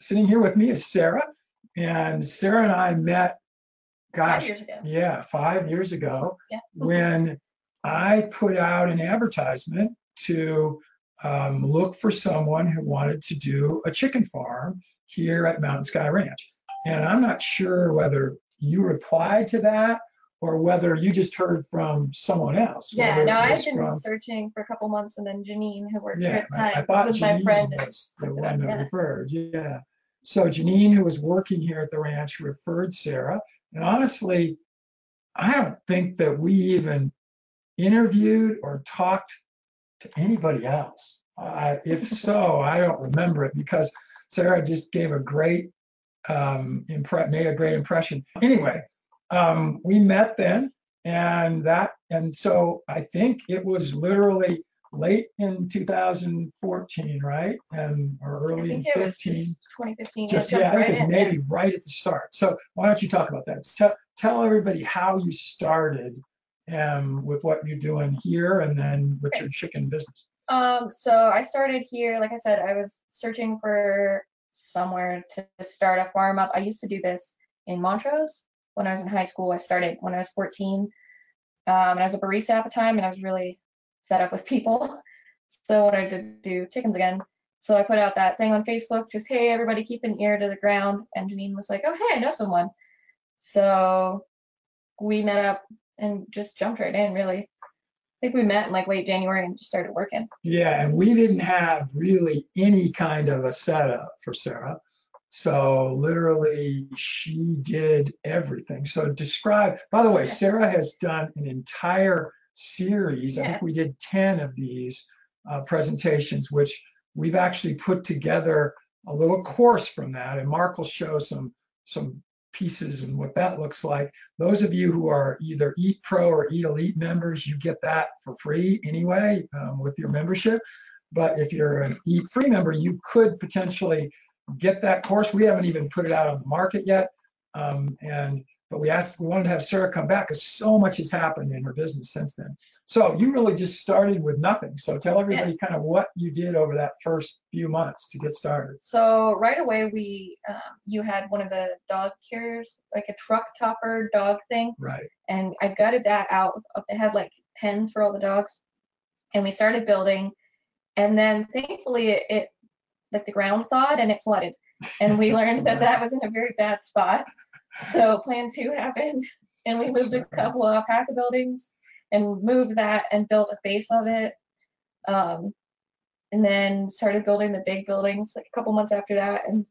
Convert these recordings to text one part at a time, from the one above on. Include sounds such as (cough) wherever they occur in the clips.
sitting here with me is Sara, and Sara and I met, gosh, Five yeah, five years ago Yeah. (laughs) when I put out an advertisement to um, look for someone who wanted to do a chicken farm here at Mountain Sky Ranch. And I'm not sure whether you replied to that or whether you just heard from someone else. Yeah, no, I've been from- searching for a couple months, and then Janine, who worked yeah, at the I, I time, was Janine my friend. was the one that yeah. referred. Yeah. So Janine, who was working here at the ranch, referred Sara. And honestly, I don't think that we even interviewed or talked to anybody else. Uh, if (laughs) so, I don't remember it because Sara just gave a great um, impre- made a great impression. Anyway, um, we met then, and that, and so I think it was literally late in 2014, right? And or I early in think it was 15. just 2015. Just I yeah, I think right it was in. maybe right at the start. So why don't you talk about that? Tell, tell everybody how you started um, with what you're doing here, and then with your chicken business. Um, so I started here, like I said, I was searching for somewhere to start a farm up. I used to do this in Montrose when I was in high school. I started when I was 14. Um, and I was a barista at the time, and I was really fed up with people. So what I to do chickens again. So I put out that thing on Facebook, just hey everybody, keep an ear to the ground. And Janine was like, oh hey, I know someone. So we met up and just jumped right in. Really, I think we met in like late January and just started working. Yeah, and we didn't have really any kind of a setup for Sara. So literally, she did everything. So describe. By the way, Sara has done an entire series. I think we did ten of these uh, presentations, which we've actually put together a little course from that, and Mark will show some some pieces and what that looks like. Those of you who are either Eat Pro or Eat Elite members, you get that for free anyway um, with your membership. But if you're an Eat Free member, you could potentially get that course. We haven't even put it out on the market yet. Um, and but we asked, we wanted to have Sara come back because so much has happened in her business since then. So you really just started with nothing. So tell everybody kind of what you did over that first few months to get started. So right away, we um, you had one of the dog carriers, like a truck topper dog thing, Right. and I gutted that out. It had like pens for all the dogs, and we started building, and then thankfully it, it like the ground thawed and it flooded, and we (laughs) learned that that was in a very bad spot. So plan two happened, and we moved a couple of alpaca buildings and moved that and built a base of it. Um, and then started building the big buildings like a couple months after that. And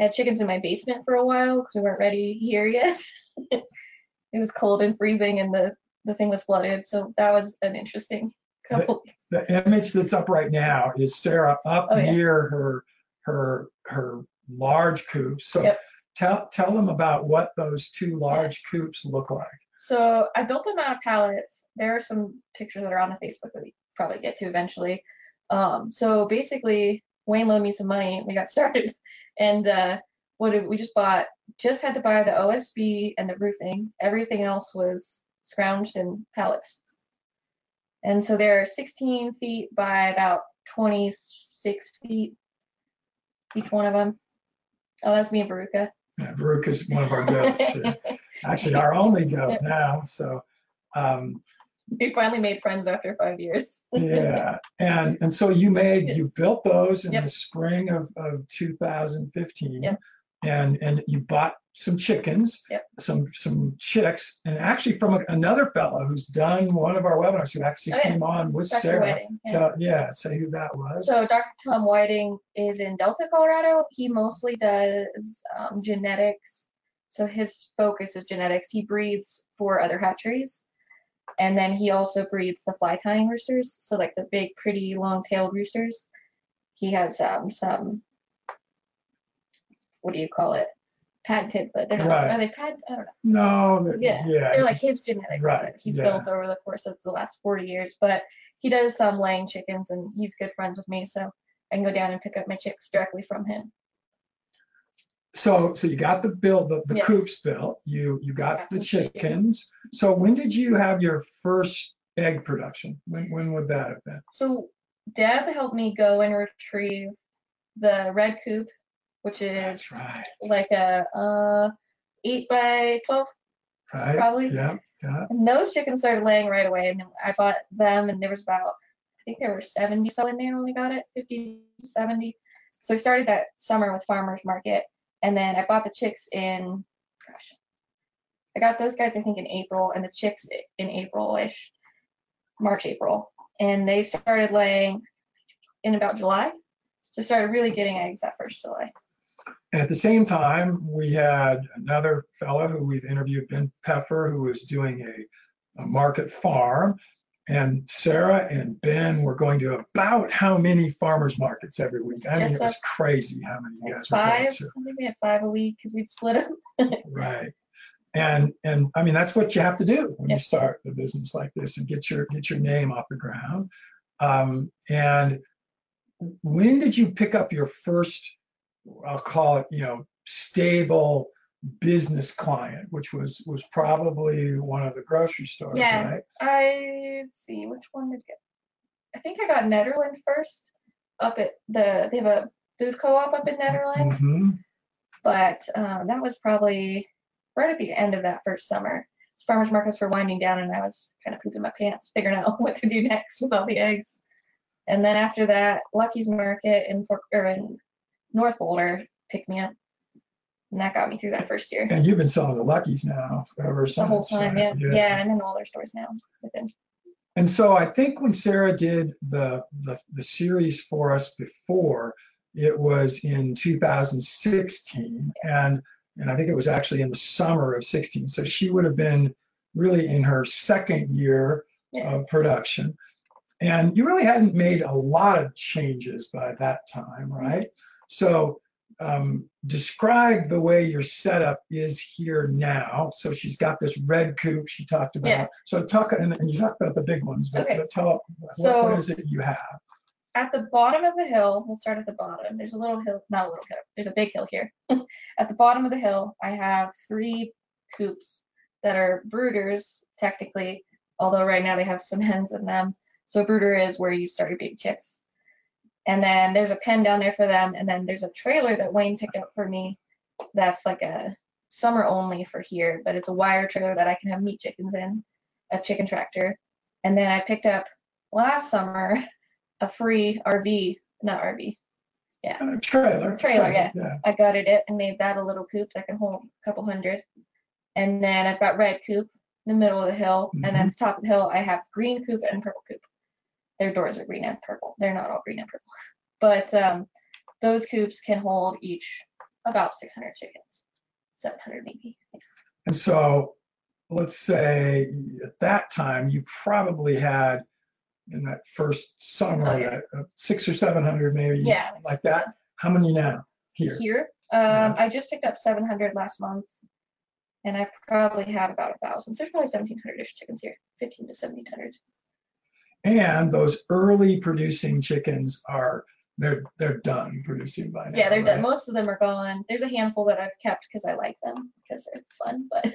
I had chickens in my basement for a while because we weren't ready here yet. (laughs) it was cold and freezing, and the the thing was flooded. So that was an interesting couple. The image that's up right now is Sara up Oh, yeah. near her her her large coop. So Yep. Tell tell them about what those two large coops look like. So I built them out of pallets. There are some pictures that are on the Facebook that we probably get to eventually. Um, so basically, Wayne loaned me some money. We got (laughs) started, and uh, what did, we just bought just had to buy the OSB and the roofing. Everything else was scrounged in pallets. And so they're 16 feet by about 26 feet, each one of them. Oh, that's me and Baruka. Yeah, Baruch is one of our goats. (laughs) Actually, our only goat now. So um, we finally made friends after five years. yeah, (laughs) and and so you made you built those in Yep. the spring of, of 2015, Yep. And and you bought some chickens, Yep. some some chicks, and actually from a, another fellow who's done one of our webinars who actually Oh, yeah. came on with Dr. Sara. Whiting. yeah. Yeah, say who that was. So Dr. Tom Whiting is in Delta, Colorado. He mostly does um, genetics. So his focus is genetics. He breeds for other hatcheries. And then he also breeds the fly tying roosters. So like the big, pretty, long-tailed roosters. He has um, some what do you call it? Patented, but they're not. Right. Are they patented? I don't know. No, that- Yeah, yeah. They're like his genetics Right, that he's yeah. built over the course of the last 40 years. But he does some laying chickens, and he's good friends with me, so I can go down and pick up my chicks directly from him. So, so you got the bill, the, the Yeah. coops built. You you got Got the chickens. chickens. So when did you have your first egg production? When when would that have been? So Deb helped me go and retrieve the red coop, which is right. like a uh, eight by 12 Right. probably. Yeah. Yeah. And those chickens started laying right away, and I bought them, and there was about, I think there were 70 so in there when we got it, 50, 70. So I started that summer with farmers market, and then I bought the chicks in, gosh, I got those guys I think in April, and the chicks in April-ish, March, April, and they started laying in about July. So started really getting eggs that first July. And at the same time, we had another fellow who we've interviewed, Ben Peffer, who was doing a, a market farm. And Sara and Ben were going to about how many farmers markets every week? I mean, Just it was crazy how many you guys were going Five, to. I think we had five a week because we'd split them. (laughs) Right. And and I mean that's what you have to do when Yeah. you start a business like this and get your get your name off the ground. Um, and when did you pick up your first, I'll call it, you know, stable business client, which was was probably one of the grocery stores, Yeah. right? I see which one did get. I think I got Nederland first. Up at the they have a food co-op up in Nederland, hmm but um, that was probably right at the end of that first summer. Farmers markets were winding down, and I was kind of pooping my pants, figuring out (laughs) what to do next with all the eggs. And then after that, Lucky's Market in Fort or in North Boulder picked me up, and that got me through that first year. And you've been selling the Luckies now ever since. The whole time, right? yeah. yeah, and in all their stores now within. And so I think when Sara did the, the, the series for us before, it was in 2016. And, and I think it was actually in the summer of 16. So she would have been really in her second year Yeah. of production. And you really hadn't made a lot of changes by that time, right? So um, describe the way your setup is here now. So she's got this red coop she talked about. Yeah. So talk, and, and you talked about the big ones, but, Okay. but tell what, So- what is it you have? at the bottom of the hill, we'll start at the bottom. There's a little hill, not a little hill, there's a big hill here. (laughs) at the bottom of the hill, I have three coops that are brooders, technically, although right now they have some hens in them. So brooder is where you start your baby chicks. And then there's a pen down there for them, and then there's a trailer that Wayne picked up for me that's like a summer only for here, but it's a wire trailer that I can have meat chickens in, a chicken tractor. And then I picked up last summer a free RV, not RV. Uh, trailer. Trailer, yeah. Yeah. I gutted it and made that a little coop that can hold a couple hundred. And then I've got red coop in the middle of the hill, and Mhm. then at the top of the hill I have green coop and purple coop. Their doors are green and purple. They're not all green and purple, but um, those coops can hold each about 600 chickens, 700 maybe. And so let's say at that time you probably had in that first summer Oh, yeah. that, uh, six or seven hundred maybe Yeah, like that. How many now here? Here, um, Yeah. I just picked up 700 last month, and I probably have about a thousand. So there's probably 1,700ish chickens here, 15 to 1,700. And those early producing chickens are they're they're done producing by now. Yeah, they're done. Most of them are gone. There's a handful that I've kept because I like them because they're fun. But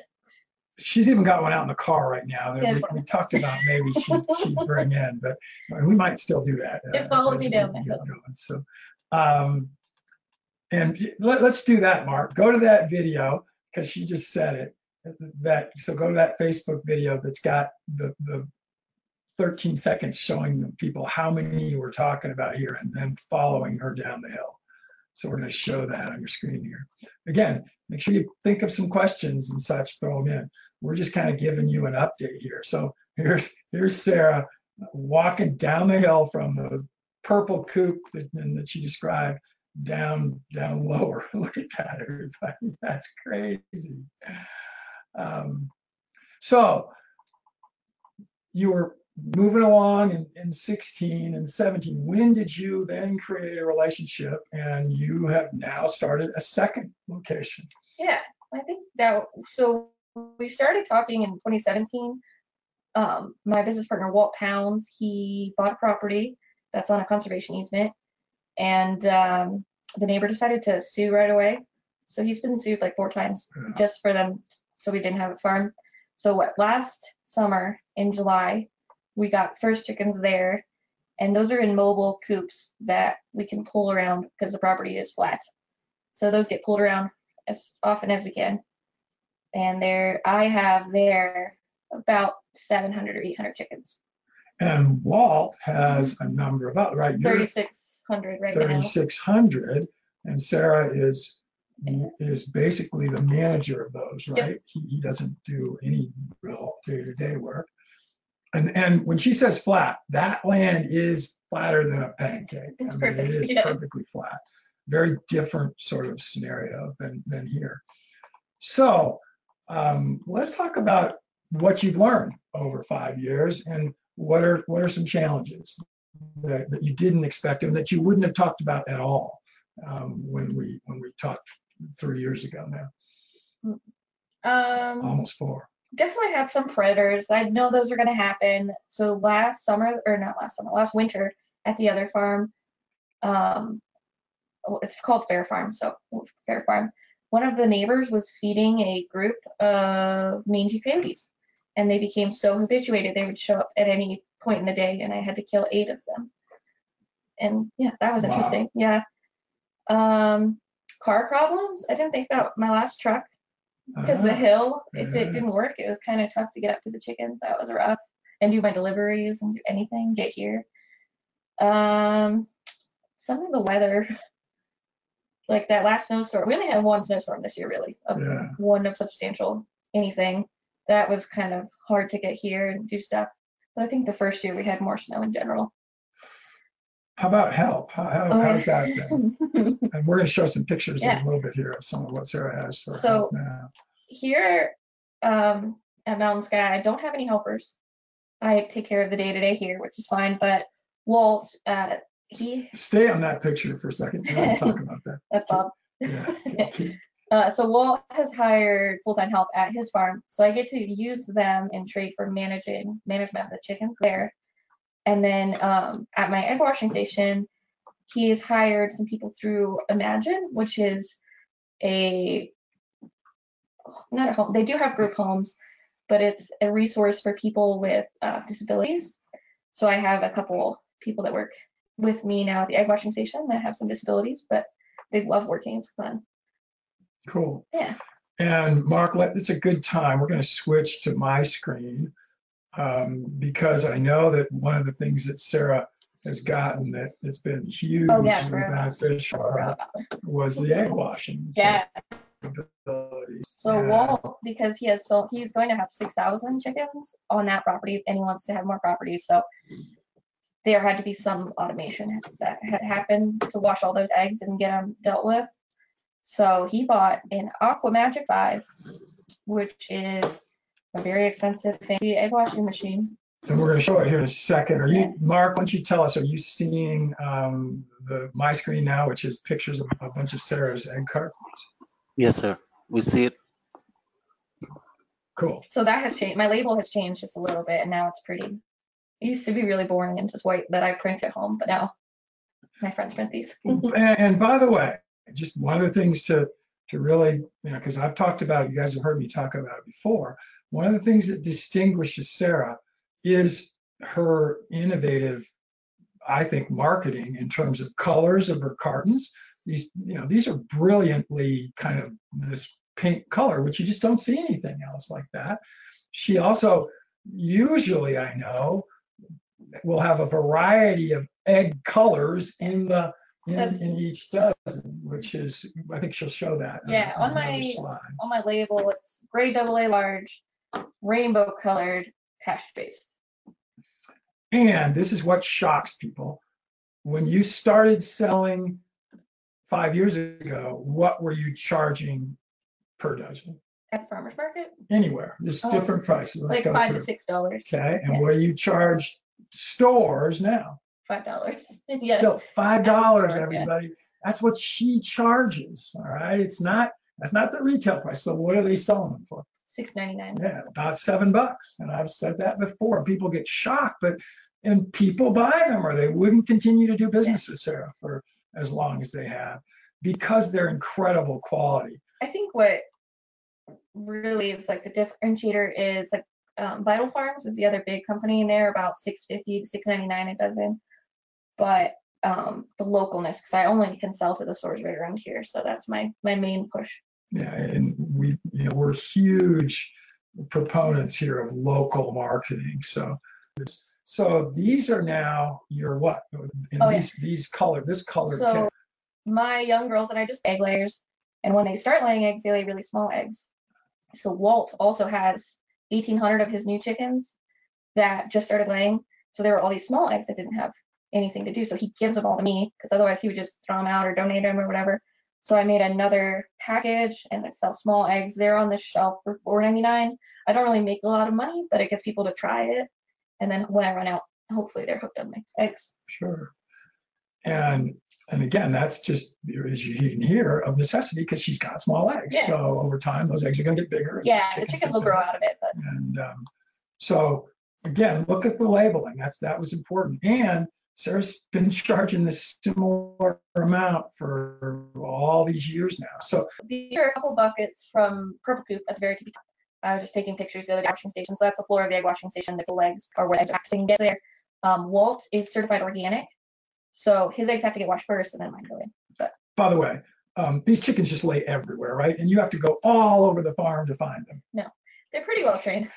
She's even got one out in the car right now that Yeah, we, we talked about maybe she she'd bring in, but we might still do that. uh, It follows as me down the hill. going. So, um, and let, let's do that, Mark. Go to that video because she just said it. That so go to that Facebook video that's got the the 13 seconds showing the people how many we're talking about here, and then following her down the hill. So we're going to show that on your screen here. Again, make sure you think of some questions and such, throw them in. We're just kind of giving you an update here. So here's here's Sara walking down the hill from the purple coop that, that she described down down lower. (laughs) Look at that, everybody. That's crazy. Um, so you were moving along in, in 16 and 17, when did you then create a relationship and you have now started a second location? Yeah, I think that so we started talking in 2017. Um, my business partner Walt Pounds, he bought a property that's on a conservation easement, and um, the neighbor decided to sue right away. So he's been sued like four times Yeah. just for them, so we didn't have a farm. So what? Last summer in July, we got first chickens there, and those are in mobile coops that we can pull around because the property is flat. So those get pulled around as often as we can. And there, I have there about 700 or 800 chickens. And Walt has a number of others, right? You're 3,600 right now. 3,600, and Sara is is basically the manager of those, Yep. right? He, he doesn't do any real day-to-day work. And and when she says flat, that land is flatter than a pancake. It's I mean, perfect, it is yeah. perfectly flat. Very different sort of scenario than than here. So um, let's talk about what you've learned over five years and what are what are some challenges that, that you didn't expect and that you wouldn't have talked about at all um, when we when we talked three years ago now, Um, almost four. Definitely had some predators. I know those are going to happen. So last summer, or not last summer, last winter at the other farm, um, oh, it's called Fair Farm. So Fair Farm. One of the neighbors was feeding a group of mangy coyotes, and they became so habituated they would show up at any point in the day, and I had to kill eight of them. And yeah, that was Wow. interesting. Yeah. Um, car problems. I didn't think about my last truck because the Ah, hill, if it didn't work, it was kind of tough to get up to the chickens. That was rough. And do my deliveries and do anything, get here. Um, some of the weather, (laughs) like that last snowstorm. We only had one snowstorm this year, really. Of Yeah. One of substantial anything. That was kind of hard to get here and do stuff. But I think the first year we had more snow in general. How about help? How, how, Oh, how's that been? (laughs) And we're going to show some pictures in a little bit here of some of what Sara has for now. So- now. here um, at Mountain Sky, I don't have any helpers. I take care of the day to day here, which is fine. But Walt, uh, he, Stay on that picture for a second. Going talk (laughs) about that. that's Bob. Yeah. (laughs) keep- keep- Uh, so Walt has hired full-time help at his farm, so I get to use them in trade for managing management of the chickens there. And then um, at my egg washing station, he's hired some people through Imagine, which is a not a home. They do have group homes, but it's a resource for people with uh, disabilities. So I have a couple people that work with me now at the egg washing station that have some disabilities, but they love working. It's fun. Cool. Yeah. And Mark, let, it's a good time. We're going to switch to my screen um, because I know that one of the things that Sara has gotten that has been huge Oh, yeah, beneficial was the egg washing Yeah. So Yeah. Walt, because he has so he's going to have six thousand chickens on that property, and he wants to have more properties. So there had to be some automation that had happened to wash all those eggs and get them dealt with. So he bought an Aqua Magic Five, which is a very expensive fancy egg washing machine. And we're going to show it here in a second. Are you, Yeah. Mark, why don't you tell us, are you seeing um, the my screen now, which is pictures of a bunch of Sara's egg cartons? Yes, sir. We see it. Cool. So that has changed. My label has changed just a little bit, and now it's pretty. It used to be really boring and just white that I print at home, but now my friends print these. and, (laughs) and by the way, just one of the things to to really, you know, because I've talked about it, you guys have heard me talk about it before. One of the things that distinguishes Sara is her innovative, I think, marketing in terms of colors of her cartons. These, you know, these are brilliantly kind of this pink color, which you just don't see anything else like that. She also, usually, I know, will have a variety of egg colors in the in, in each dozen, which is I think she'll show that. Yeah, on another my- slide. on my label, it's gray double A large, rainbow colored, hash based. And this is what shocks people. When you started selling five years ago, what were you charging per dozen? at the farmer's market, Anywhere, just Oh, different prices. Let's like five to six dollars. Okay, and Yeah. what do you charge stores now? Five dollars. (laughs) yeah. Still five dollars, store, yeah. everybody. That's what she charges. All right, it's not. That's not the retail price. So what are they selling them for? Six ninety nine. Yeah, about seven bucks. And I've said that before. People get shocked, but and people buy them or they wouldn't continue to do business with Sara for as long as they have because they're incredible quality. I think what really is like the differentiator is like um, Vital Farms is the other big company in there, about six fifty to six ninety nine a dozen. But um, the localness, because I only can sell to the stores right around here, so that's my my main push. Yeah, and we you know we're huge proponents here of local marketing. So so these are now your what? And Oh, yeah. these these color this color So my young girls and I just egg layers, and when they start laying eggs, they lay really small eggs. So Walt also has 1,800 of his new chickens that just started laying. So there were all these small eggs that didn't have anything to do. So he gives them all to me because otherwise he would just throw them out or donate them or whatever. So I made another package and I sell small eggs. They're on the shelf for $4.99. I don't really make a lot of money, but it gets people to try it. And then when I run out, hopefully they're hooked on my eggs. Sure. And and again, that's just as you can hear of necessity because she's got small eggs. Yeah. So over time, those eggs are going to get bigger. Yeah, those the chickens chickens will grow out of it, but And um, so again, look at the labeling. That's that was important. And Sara's been charging this similar amount for all these years now. So These are a couple buckets from Purple Coop at the very tippy top. I was just taking pictures of the day washing station. So that's the floor of the egg washing station. The legs are where eggs are actually get there. Um, Walt is certified organic. So his eggs have to get washed first and then mine go in. But by the way, um, these chickens just lay everywhere, right? And you have to go all over the farm to find them. No, they're pretty well trained.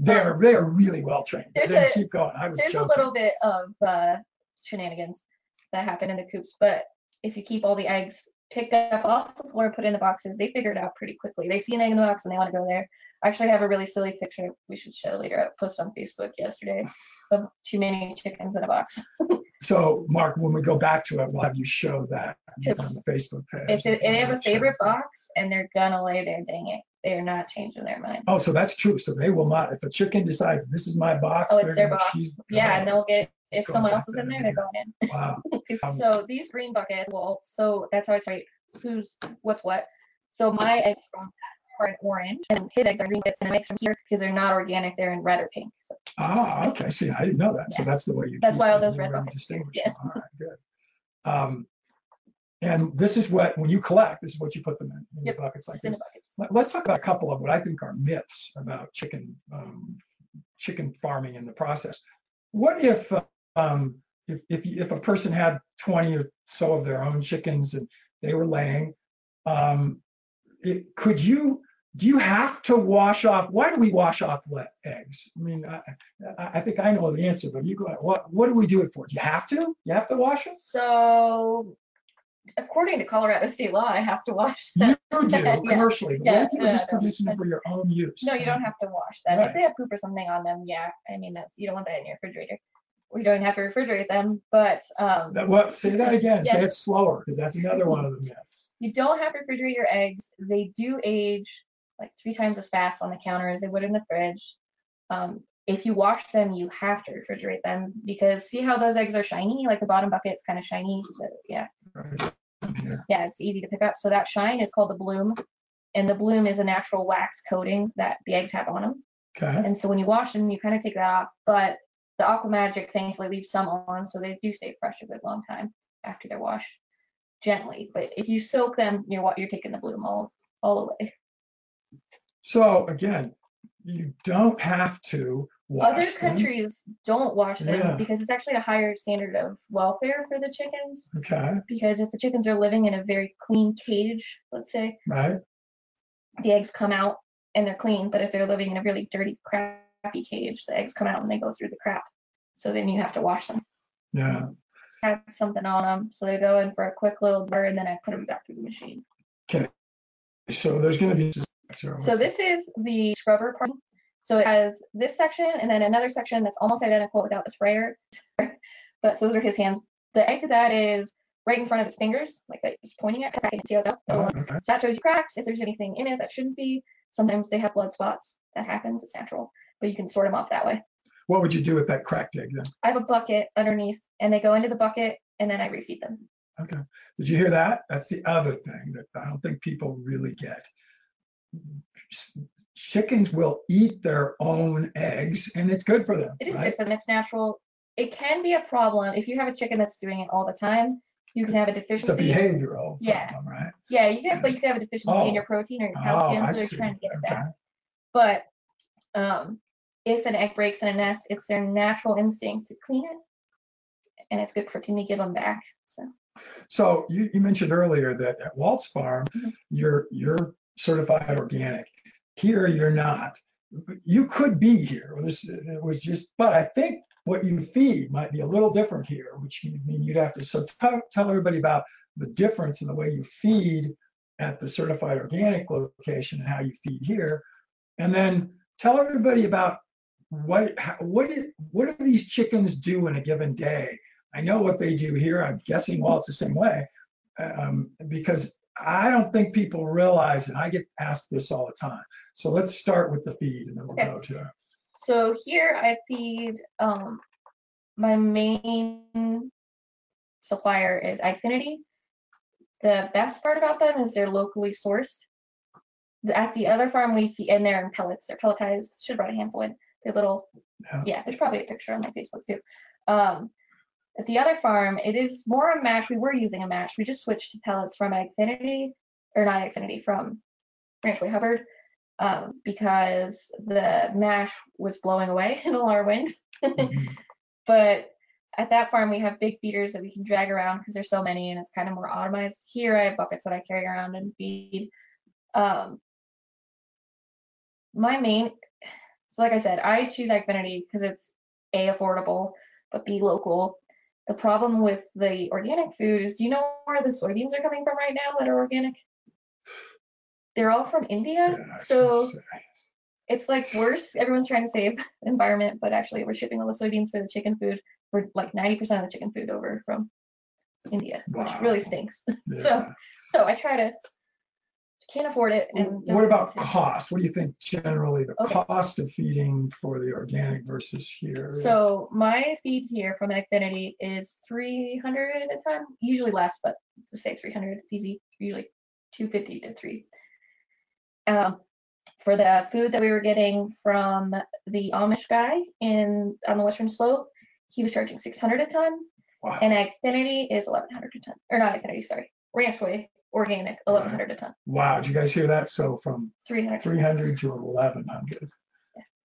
They're they're really well trained. They keep going. I was There's joking. a little bit of uh, shenanigans that happen in the coops, but if you keep all the eggs picked up off the floor, put in the boxes, they figure it out pretty quickly. They see an egg in the box and they want to go there. I actually have a really silly picture we should show later. I posted on Facebook yesterday of too many chickens in a box. (laughs) So, Mark, when we go back to it, we'll have you show that on the Facebook page. If they, they have a sure. favorite box and they're gonna lay there, dang it, they are not changing their mind. Oh, so that's true. So they will not. If a chicken decides this is my box, Oh, it's their box. Yeah, and they'll get if someone else is in there, they're going in. Wow. (laughs) Um, so these green buckets, well, so that's how I say who's what's what. So my eggs from are in orange, and his eggs are green bits, and I mix them here because they're not organic. They're in red or pink. So Ah, okay. See, I didn't know that. So that's the way you. That's why all those red buckets. distinguish Yeah. them. All right, good. Um, and this is what when you collect, this is what you put them in, in Yep, the buckets like this. buckets. Let- Let's talk about a couple of what I think are myths about chicken um, chicken farming in the process. What if um, if if, if a person had 20 or so of their own chickens and they were laying, um, it, could you do you have to wash off? Why do we wash off le- eggs? I mean, I, I think I know the answer, but you go. What what do we do it for? Do you have to? You have to wash them? So according to Colorado state law, I have to wash them. You do (laughs) Yeah. commercially, Yeah, if you were yeah, just no, producing them for your own use? No, you don't have to wash them. Right. If they have poop or something on them, yeah. I mean, that's you don't want that in your refrigerator. We don't have to refrigerate them, but um, That, what? Say that again. Say Yeah. it slower, because that's another one of the myths. you don't have to refrigerate your eggs. They do age like three times as fast on the counter as they would in the fridge. Um, if you wash them, you have to refrigerate them because see how those eggs are shiny? Like the bottom bucket's kind of shiny. So, yeah, Right here. yeah, it's easy to pick up. So that shine is called the bloom, and the bloom is a natural wax coating that the eggs have on them. Okay. And so when you wash them, you kind of take that off. But the Aqua Magic thankfully leaves some on, so they do stay fresh a good long time after they're washed gently. But if you soak them, you're wa- you're taking the blue all all away. So again, you don't have to wash Other them. countries don't wash them Yeah. because it's actually a higher standard of welfare for the chickens. Okay. Because if the chickens are living in a very clean cage, let's say, Right. the eggs come out and they're clean. But if they're living in a really dirty, crappy cage, the eggs come out and they go through the crap. So then you have to wash them. Yeah. have something on them, so they go in for a quick little burn, and then I put them back through the machine. Okay. So there's going to be. So this is the scrubber part. So it has this section and then another section that's almost identical without the sprayer. but so those are his hands. The egg of that is right in front of his fingers, like that he's pointing at, I can see what's up. Oh, okay. So that shows you cracks, if there's anything in it that shouldn't be. Sometimes they have blood spots. That happens. It's natural, but you can sort them off that way. What would you do with that cracked egg then? I have a bucket underneath, and they go into the bucket, and then I refeed them. Okay. Did you hear that? That's the other thing that I don't think people really get. Chickens will eat their own eggs, and it's good for them. It is right? good for them. It's natural. It can be a problem if you have a chicken that's doing it all the time. You can have a deficiency. It's a behavioral Yeah. problem, right? Yeah, you can, but you can have a deficiency Oh. in your protein or your Oh, calcium, I so they're trying to get it Okay. back. But um, if an egg breaks in a nest, it's their natural instinct to clean it, and it's good protein to give them back. So So you, you mentioned earlier that at Walt's Farm, Mhm. you're you're certified organic. Here you're not. You could be here. It was, it was just, but I think what you feed might be a little different here, which would mean you'd have to. So tell, tell everybody about the difference in the way you feed at the certified organic location and how you feed here, and then tell everybody about what what did, what do these chickens do in a given day? I know what they do here. I'm guessing well, it's the same way um, because I don't think people realize, and I get asked this all the time. So let's start with the feed, and then we'll Okay. go to so here I feed um, my main supplier is Agfinity. The best part about them is they're locally sourced. At the other farm we feed, and they're in pellets. They're pelletized. Should have brought a handful in. They're little Yeah. yeah, there's probably a picture on my Facebook too. Um, at the other farm, it is more a mash. We were using a mash. We just switched to pellets from Agfinity, or not Agfinity, from Ranchway Hubbard, um, because the mash was blowing away (laughs) in a lot of wind. Mhm. (laughs) But at that farm, we have big feeders that we can drag around because there's so many and it's kind of more automized. Here, I have buckets that I carry around and feed. Um, my main, so like I said, I choose Agfinity because it's A, affordable, but B, local. The problem with the organic food is do you know where the soybeans are coming from right now that are organic? They're all from India. Yeah, so it's like worse. Everyone's trying to save the environment, but actually we're shipping all the soybeans for the chicken food. We're like 90% of the chicken food over from India, which really stinks. (laughs) Yeah. So so I try to can't afford it and what about cost? What do you think generally the Okay. cost of feeding for the organic versus here? So my feed here from Agfinity is 300 a ton, usually less, but to say 300, it's easy. Usually 250 to three. Um, for the food that we were getting from the Amish guy in on the Western Slope, he was charging 600 a ton, wow. and Agfinity is 1100 a ton, or not Agfinity, sorry, Ranchway Organic 1100 a ton, wow, did you guys hear that? So from 300. 300 to 1100.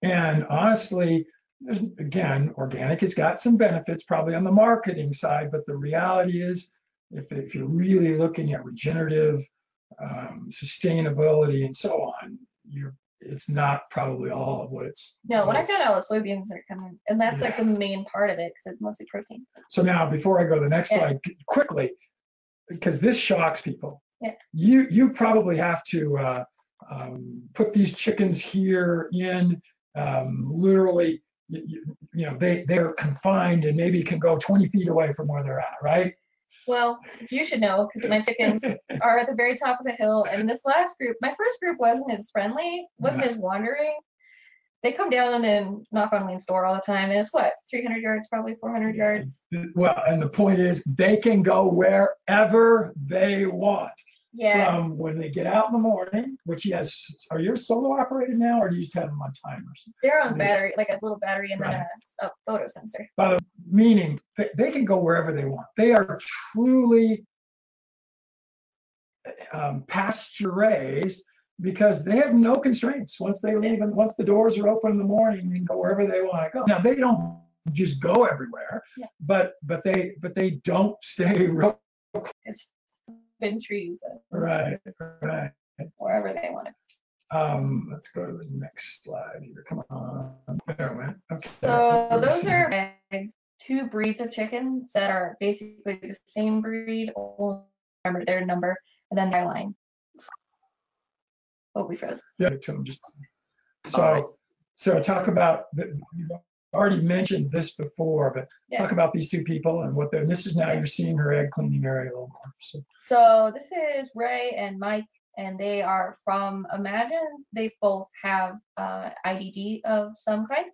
And honestly, there's, again, organic has got some benefits probably on the marketing side, but the reality is, if, if you're really looking at regenerative um, sustainability and so on, you're it's not probably all of what it's. No, when I what it's- out the soybeans are coming, and that's like the main part of it because it's mostly protein. So now, before I go to the next Yeah. slide, quickly, because this shocks people. Yeah. You you probably have to uh, um, put these chickens here in um, literally. You, you, you know they they're confined and maybe can go 20 feet away from where they're at, right? Well, you should know because my chickens (laughs) are at the very top of the hill. And this last group, my first group wasn't as friendly, wasn't as wandering. They come down and knock on Wayne's door all the time. And it's what, 300 yards, probably 400 yards. Well, and the point is they can go wherever they want. Yeah. From when they get out in the morning, which yes, are you solo operated now, or do you just have them on timers? They're on battery, like a little battery and Right. then a, a photo sensor. meaning they, they can go wherever they want. They are truly um, pasture raised because they have no constraints. Once they leave and once the doors are open in the morning, they can go wherever they want to go. Now they don't just go everywhere, Yeah. but but they but they don't stay (laughs) real It's been trees and right right. wherever they want to. Um, let's go to the next slide here. Come on, there it went. Okay. So those are eggs, two breeds of chickens that are basically the same breed, only remember their number, and then their line. Oh, we froze. Yeah, to them just. So, right. so talk about, the- you've already mentioned this before, but Yeah. talk about these two people and what they're, this is now you're seeing her egg cleaning area a little more. So, So this is Ray and Mike, and they are from Imagine. They both have uh, IDD of some kind,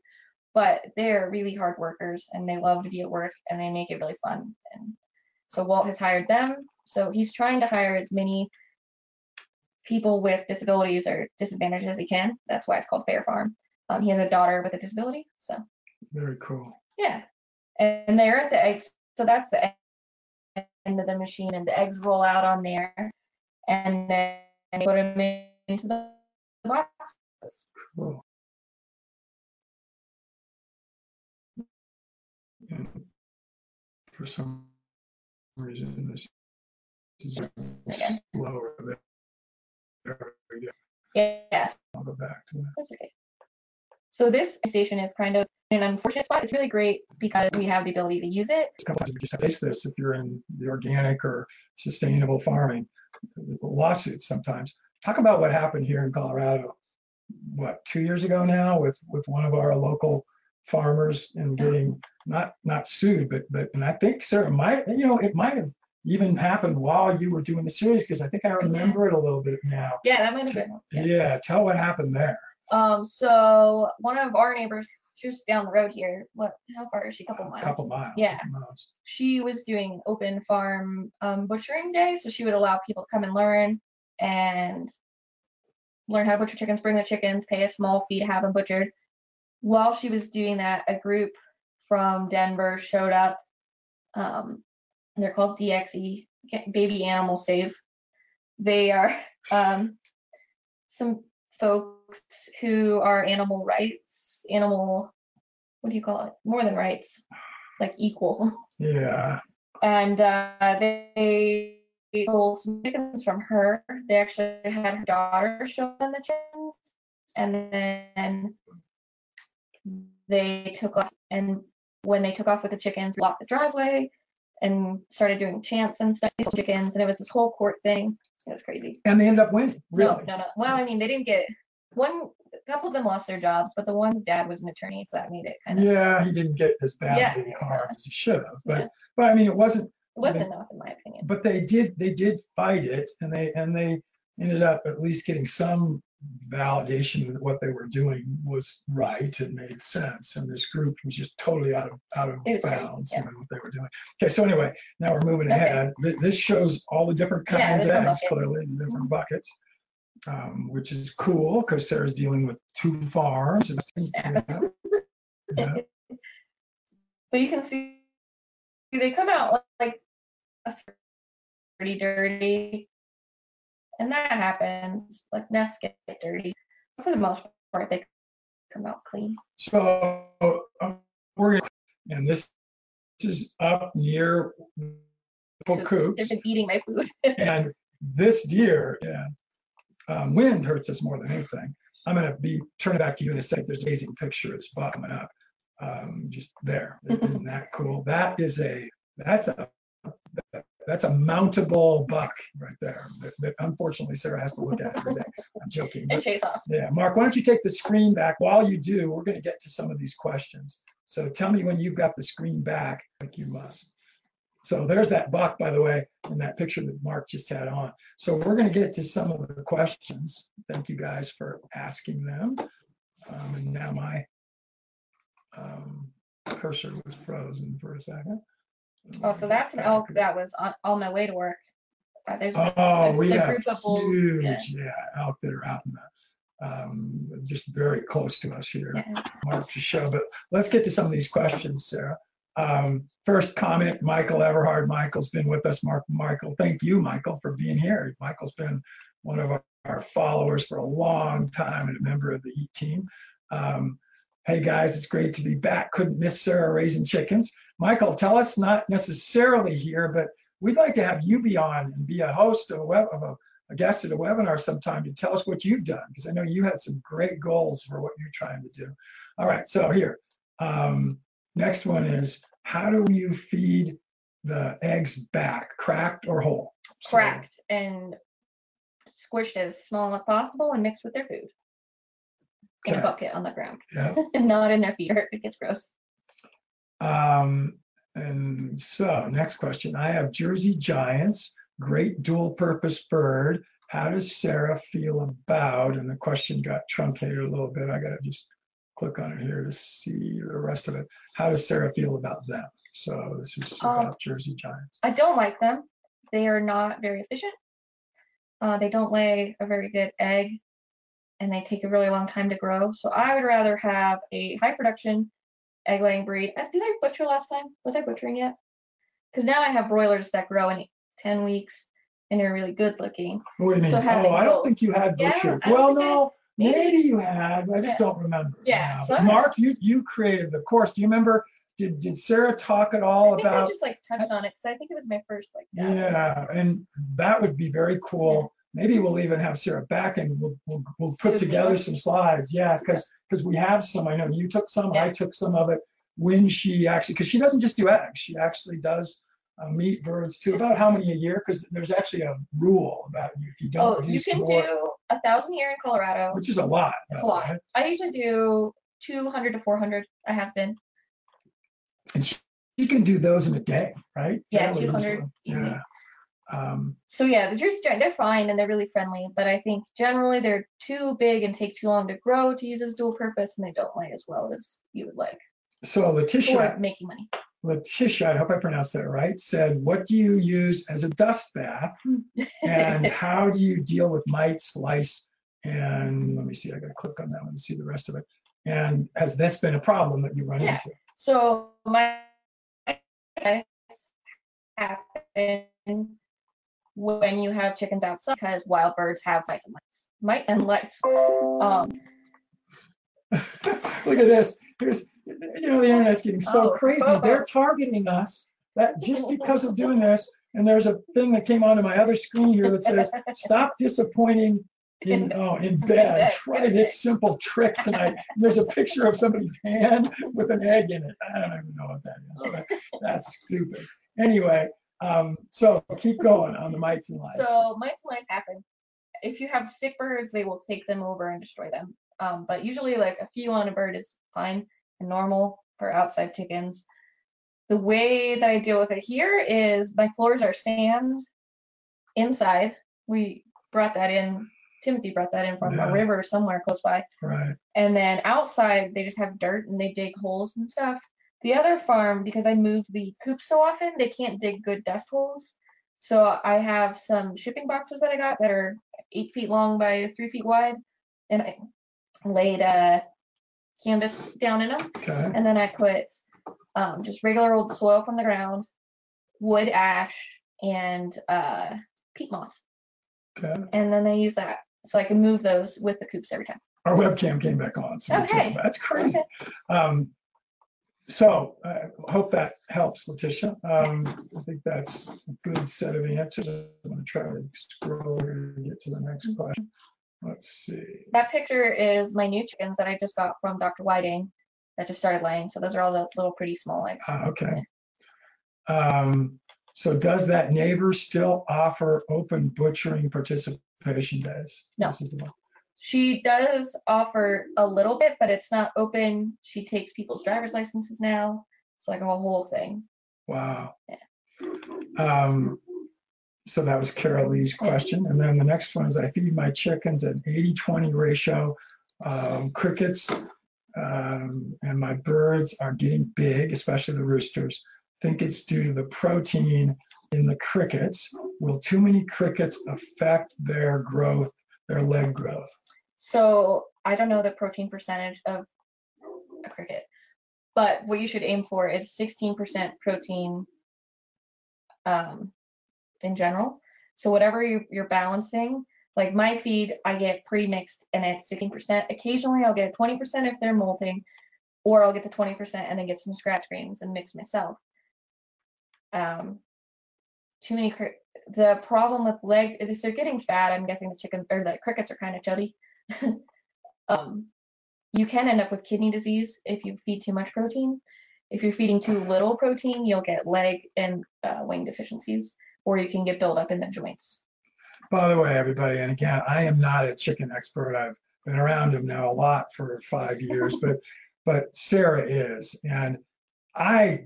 but they're really hard workers and they love to be at work and they make it really fun. And so Walt has hired them. So he's trying to hire as many people with disabilities or disadvantages as he can. That's why it's called Fair Farm. Um, he has a daughter with a disability, so Very cool. yeah. And they're at the eggs, so that's the end of the machine, and the eggs roll out on there, and then they put them into the boxes. Cool. And for some reason, this is slower. Than- There we go. Yes, I'll go back to that. that's okay. So this station is kind of an unfortunate spot. It's really great because we have the ability to use it. A couple times we just face this if you're in the organic or sustainable farming lawsuits sometimes. Talk about what happened here in Colorado, what, two years ago now with, with one of our local farmers and getting not, not sued, but, but, and I think, sir, might, you know, it might have even happened while you were doing the series because I think I remember it a little bit now. Yeah, that might have been. Yeah. Yeah, tell what happened there. Um, so one of our neighbors, just down the road here. What? How far is she? A couple A miles. couple miles. Yeah. couple miles. she was doing open farm um, butchering day, so she would allow people to come and learn and learn how to butcher chickens, bring the chickens, pay a small fee to have them butchered. While she was doing that, a group from Denver showed up. Um, they're called DXE, Baby Animal Save. They are um, some folks who are animal rights, animal, what do you call it? More than rights, like equal Yeah. and uh, they stole some chickens from her. They actually had her daughter show them the chickens, and then they took off. And when they took off with the chickens, blocked the driveway and started doing chants and stuff. Chickens, and it was this whole court thing. It was crazy. And they end up winning, really. No, no, no. Well, I mean, they didn't get one. A couple of them lost their jobs, but the one's dad was an attorney, so that made it kind of. Yeah, he didn't get as badly Yeah. harmed as he should have. But Yeah. but I mean it wasn't It wasn't enough, in my opinion. but they did they did fight it and they and they ended up at least getting some validation that what they were doing was right and made sense and this group was just totally out of out of It was crazy, bounds yeah. what they were doing okay so anyway now we're moving Okay. ahead this shows all the different Yeah, kinds of eggs clearly the different buckets um, which is cool because sara's dealing with two farms and, yeah. (laughs) Yeah. But you can see they come out like pretty dirty, and that happens. Like nests get dirty. For the most part, they come out clean. So uh, we're gonna, and this is up near the They've coops, been eating my food. (laughs) and this deer, yeah, um, wind hurts us more than anything. I'm gonna be turning back to you in a second. There's an amazing picture of this up, um, just there. Isn't that cool? That is a that's a that's a mountable buck right there. That, that unfortunately Sara has to look at every day. (laughs) I'm joking. and chase off. yeah, Mark, why don't you take the screen back? While you do, we're going to get to some of these questions. So tell me when you've got the screen back, like you must. So there's that buck, by the way, in that picture that Mark just had on. So we're going to get to some of the questions. Thank you guys for asking them. Um, and now my um, cursor was frozen for a second. Oh, so that's an elk that was on, on my way to work. Uh, there's a- Oh, a- we have group of bulls. huge, Yeah. yeah, elk that are out in the, um, just very close to us here. Yeah. Mark to show, but let's get to some of these questions, Sara. Um, first comment, Michael Everhard. Michael's been with us. Mark, Michael, thank you, Michael, for being here. Michael's been one of our, our followers for a long time and a member of the E team. Um, hey guys, it's great to be back. Couldn't miss Sara raising chickens. Michael, tell us not necessarily here, but we'd like to have you be on and be a host of a web of a, a guest at a webinar sometime to tell us what you've done because I know you had some great goals for what you're trying to do. All right, so here, um, next one is how do you feed the eggs back, cracked or whole? So- cracked and squished as small as possible and mixed with their food in a bucket on the ground yeah. (laughs) not in their feeder. It gets gross. Um, and so next question, I have Jersey Giants, great dual purpose bird, how does Sara feel about, and the question got truncated a little bit. I got to just click on it here to see the rest of it. How does Sara feel about them? So this is Um, about Jersey Giants. I don't like them. They are not very efficient. Uh, they don't lay a very good egg, and they take a really long time to grow. So I would rather have a high production egg laying breed. Uh, Did I butcher last time? Was I butchering yet? Because now I have broilers that grow in 10 weeks and they're really good looking. Do you mean? so oh, I don't think you had Yeah, butcher. don't- I don't well, I- no, maybe, maybe. you had. I just Yeah. don't remember. Yeah, so Mark, you you created the course. Do you remember? Did did Sara talk at I all I about? just like touched on it because I think it was my first like. Yeah, and that would be very cool. Maybe we'll even have Sara back and we'll we'll, we'll put Just together some slides. Yeah, because because we have some. I know you took some. I took some of it. When she actually, because she doesn't just do eggs, she actually does uh, meat birds too. About how many a year? Because there's actually a rule about you if you don't Oh, you can more, do a thousand a year in Colorado. which is a lot. It's a lot. I usually do 200 to 400. I have been. And she, she can do those in a day, right? Yeah, Fairly 200 easily. easily. Yeah. Um, So yeah, the Jersey Giant, they're fine and they're really friendly, but I think generally they're too big and take too long to grow to use as dual purpose, and they don't lay as well as you would like so Letitia, for making money. Letitia, I hope I pronounced that right, said, what do you use as a dust bath? And how do you deal with mites, lice? And let me see, I gotta click on that one to see the rest of it. And has this been a problem that you run Yeah. into? So my happen when you have chickens outside because wild birds have mice and lice. Mice and lice. Um, (laughs) Look at this. Here's, you know, the internet's getting so Oh. crazy. They're targeting us that just because of doing this. And there's a thing that came onto my other screen here that says, "Stop disappointing in (laughs) oh in bed. bed. Try this simple trick tonight." And there's a picture of somebody's hand with an egg in it. I don't even know what that is. But that's stupid. Anyway, um, so keep going on the mites and lice. So mites and lice happen. If you have sick birds, they will take them over and destroy them. Um, but usually, like a few on a bird is fine and normal for outside chickens. The way that I deal with it here is my floors are sand inside. We brought that in. Timothy brought that in from Yeah. a river somewhere close by. right. And then outside, they just have dirt and they dig holes and stuff. The other farm, because I move the coop so often, they can't dig good dust holes. So I have some shipping boxes that I got that are eight feet long by three feet wide, and I laid a canvas down in them, Okay. and then I put um, just regular old soil from the ground, wood ash, and uh, peat moss, Okay. and then they use that so I can move those with the coops every time. Our webcam came back on. So Okay. that's crazy. Okay. Um, so I hope that helps, Letitia. Um, I think that's a good set of answers. I'm going to try to scroll here to get to the next question. Let's see. That picture is my new chickens that I just got from Dr. Whiting that just started laying. So those are all the little pretty small eggs. Ah, okay. Um, so does that neighbor still offer open butchering participation days? No. This is the one. She does offer a little bit, but it's not open. She takes people's driver's licenses now. It's like a whole thing. Wow. Yeah. Um, so that was Carol Lee's question. And then the next one is I feed my chickens an 80 20 ratio. Um, crickets um, and my birds are getting big, especially the roosters. Think it's due to the protein in the crickets. Will too many crickets affect their growth, their leg growth? So I don't know the protein percentage of a cricket, but what you should aim for is 16% protein um, in general. So whatever you, you're balancing, like my feed, I get pre-mixed and it's 16%. Occasionally I'll get a 20% if they're molting, or I'll get the 20% and then get some scratch greens and mix myself. Um, too many. Cri- the problem with leg, if they're getting fat, I'm guessing the chicken or the crickets are kind of chubby. (laughs) um, you can end up with kidney disease if you feed too much protein. If you're feeding too little protein, you'll get leg and uh, wing deficiencies, or you can get buildup in the joints. By the way, everybody, and again, I am not a chicken expert. I've been around them now a lot for five years, but (laughs) but Sara is, and I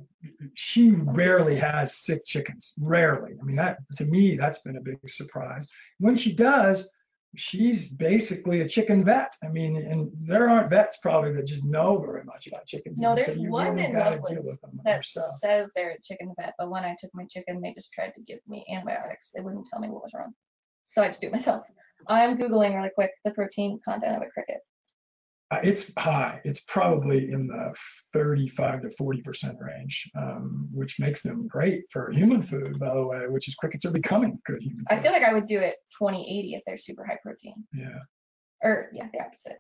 she rarely has sick chickens. Rarely. I mean, that to me, that's been a big surprise. When she does, she's basically a chicken vet. I mean, and there aren't vets probably that just know very much about chickens. No, there's you one really in Loveland deal with them that yourself. says they're a chicken vet, but when I took my chicken, they just tried to give me antibiotics. They wouldn't tell me what was wrong. So I had to do it myself. I'm Googling really quick the protein content of a cricket. Uh, it's high. It's probably in the 35 to 40 percent range, um, which makes them great for human food, by the way. Which is crickets are becoming good human food. I feel like I would do it 2080 if they're super high protein. yeah. Or yeah, the opposite.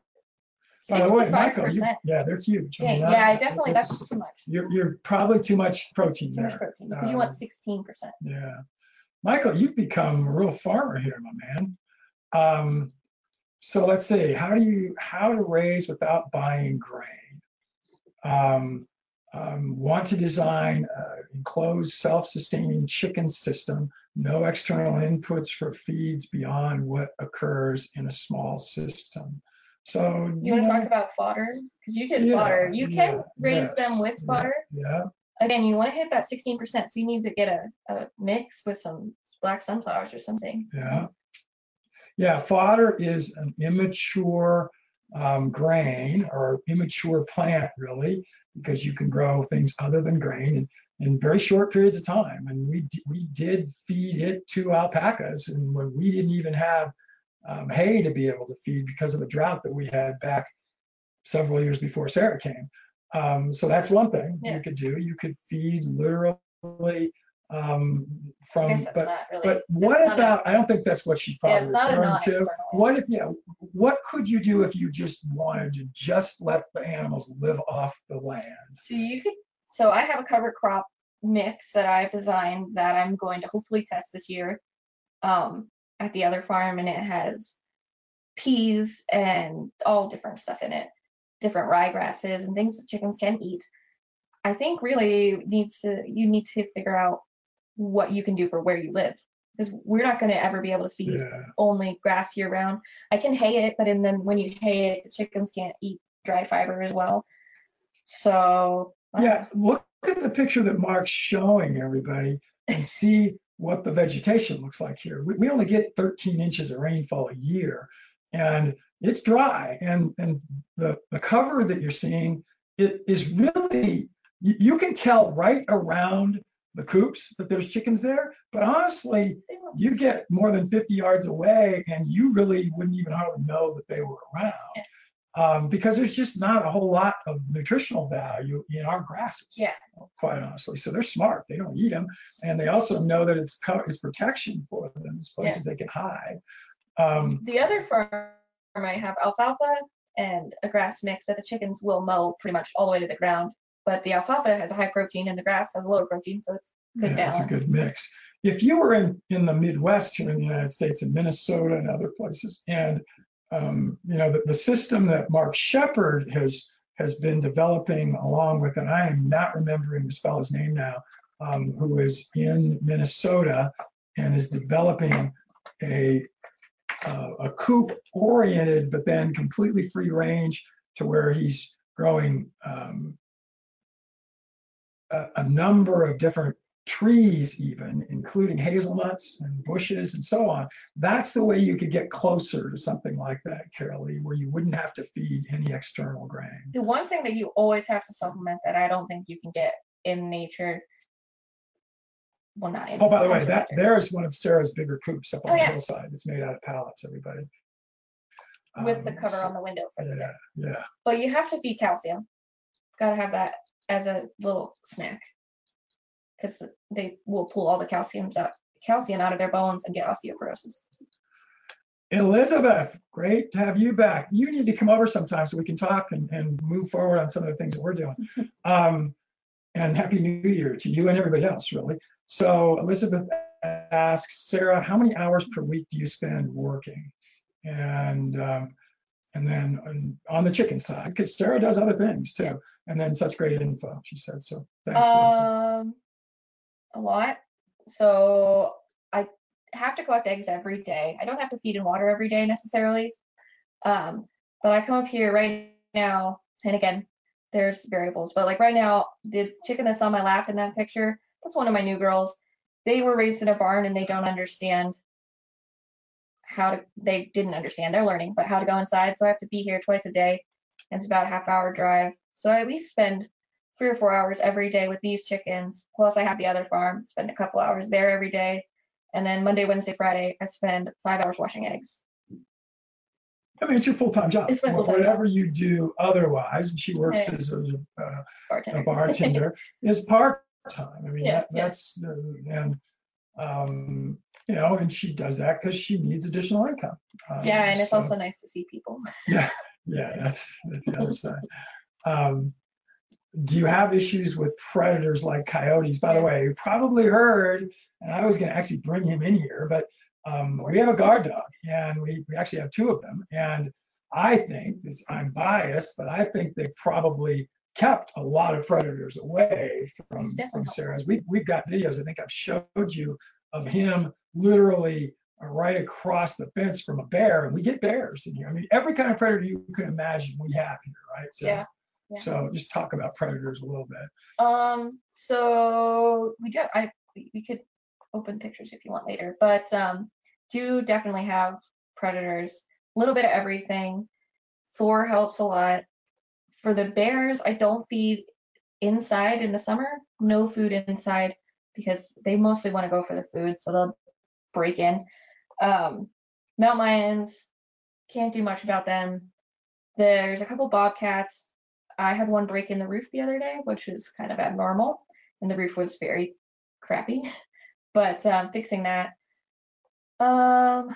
By the way, 65%. Michael, you, yeah, they're huge. I mean, yeah, I definitely that's too much. You're you're probably too much protein Too much protein because you want Um, 16%. Yeah. Michael, you've become a real farmer here, my man. Um, so let's see, how do you how to raise without buying grain? Um, um, want to design an enclosed self-sustaining chicken system, no external inputs for feeds beyond what occurs in a small system. So You want to talk about fodder? Because you did Yeah, fodder. You can yeah, raise them yes, with yeah. fodder. yeah, Again, you want to hit that 16%, so you need to get a, a mix with some black sunflowers or something. Yeah. Yeah, fodder is an immature um, grain or immature plant, really, because you can grow things other than grain in, in very short periods of time. And we we did feed it to alpacas, and when we didn't even have um, hay to be able to feed because of the drought that we had back several years before Sara came. Um, so that's one thing Yeah. you could do. You could feed literally um, from, but really. but what about? I don't think that's what she's probably a referring to. What if yeah? What could you do if you just wanted to just let the animals live off the land? So you could. So I have a cover crop mix that I've designed that I'm going to hopefully test this year, um, at the other farm, and it has peas and all different stuff in it, different ryegrasses and things that chickens can eat. I think really needs to you need to figure out what you can do for where you live because we're not going to ever be able to feed Yeah, only grass year round. I can hay it, but and then when you hay it, the chickens can't eat dry fiber as well. So I yeah. Look at the picture that Mark's showing everybody and (laughs) see what the vegetation looks like here. We, we only get 13 inches of rainfall a year, and it's dry. And and the the cover that you're seeing it is really you, you can tell right around the coops that there's chickens there, but honestly, you get more than 50 yards away and you really wouldn't even hardly know that they were around um, because there's just not a whole lot of nutritional value in our grasses. Yeah. Quite honestly. So they're smart. They don't eat them. And they also know that it's, co- it's protection for them. It's places they can hide. Um, The other farm I have alfalfa and a grass mix that the chickens will mow pretty much all the way to the ground. But the alfalfa has a high protein and the grass has a lower protein, so it's good yeah, it's a good mix. If you were in, in the Midwest here in the United States, in Minnesota and other places, and um, you know the, the system that Mark Shepard has has been developing along with, and I am not remembering this fellow's name now, um, who is in Minnesota and is developing a uh, a coop oriented, but then completely free range to where he's growing um, a, a number of different trees even including hazelnuts and bushes and so on. That's the way you could get closer to something like that Carolee, where you wouldn't have to feed any external grain. The one thing that you always have to supplement that I don't think you can get in nature. Well, not in oh by the way that nature, there's one of sara's bigger coops up on Oh, the hillside it's made out of pallets everybody. With the Um, cover so- on the window for the yeah yeah. But you have to feed calcium. Got to have that as a little snack because they will pull all the calcium out, calcium out of their bones and get osteoporosis. Elizabeth, great to have you back. You need to come over sometime so we can talk and, and move forward on some of the things that we're doing. (laughs) Um, and happy new year to you and everybody else, really. So Elizabeth asks, Sara, how many hours per week do you spend working? And um, and then on, on the chicken side, because Sara does other things too. And then such great info, she said. So thanks. Um, a lot. So I have to collect eggs every day. I don't have to feed and water every day necessarily. Um, but I come up here right now, and again, there's variables. But like right now, the chicken that's on my lap in that picture, that's one of my new girls. They were raised in a barn and they don't understand how to, they didn't understand, they're learning, but how to go inside. So I have to be here twice a day. And it's about a half hour drive. So I at least spend three or four hours every day with these chickens. Plus I have the other farm, spend a couple hours there every day. And then Monday, Wednesday, Friday, I spend five hours washing eggs. I mean, it's your full-time job. It's my full-time Whatever you do otherwise, and she works Yeah. as a, uh, Bartender. a bartender, (laughs) is part-time. I mean, Yeah, that, yeah. that's, the- and, um, you know, and she does that because she needs additional income. Um, yeah, and it's so- also nice to see people. (laughs) Yeah, yeah, that's, that's the other side. Um, do you have issues with predators like coyotes? By the way, you probably heard, and I was going to actually bring him in here, but um, we have a guard dog, and we, we actually have two of them. And I think, this, I'm biased, but I think they probably kept a lot of predators away from, from. Sara's. We, we've got videos, I think I've showed you, of him literally right across the fence from a bear, and we get bears in here. I mean, every kind of predator you can imagine we have here, right? So, Yeah, yeah. So just talk about predators a little bit. Um, so we do. I we we could open pictures if you want later, but um, do definitely have predators. A little bit of everything. Thor helps a lot. For the bears, I don't feed inside in the summer. No food inside because they mostly want to go for the food, so they'll break in. Um, mountain lions can't do much about them. There's a couple bobcats. I had one break in the roof the other day, which is kind of abnormal, and the roof was very crappy. (laughs) But um, fixing that. Um,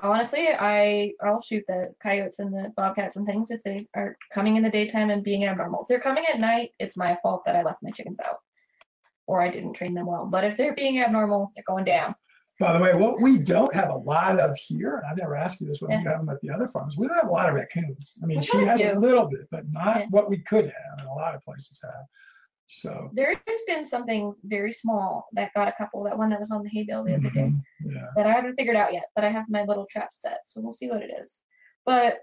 honestly, I I'll shoot the coyotes and the bobcats and things if they are coming in the daytime and being abnormal. If they're coming at night, it's my fault that I left my chickens out, or I didn't train them well. But if they're being abnormal, they're going down. By the way, what we don't have a lot of here, and I've never asked you this when we've them at the other farms, we don't have a lot of raccoons. I mean, We she has a little bit, but not Yeah. what we could have, and a lot of places have. So, There has been something very small that got a couple. That one that was on the hay bale the other day. mhm, yeah. that I haven't figured out yet, but I have my little trap set, so we'll see what it is. But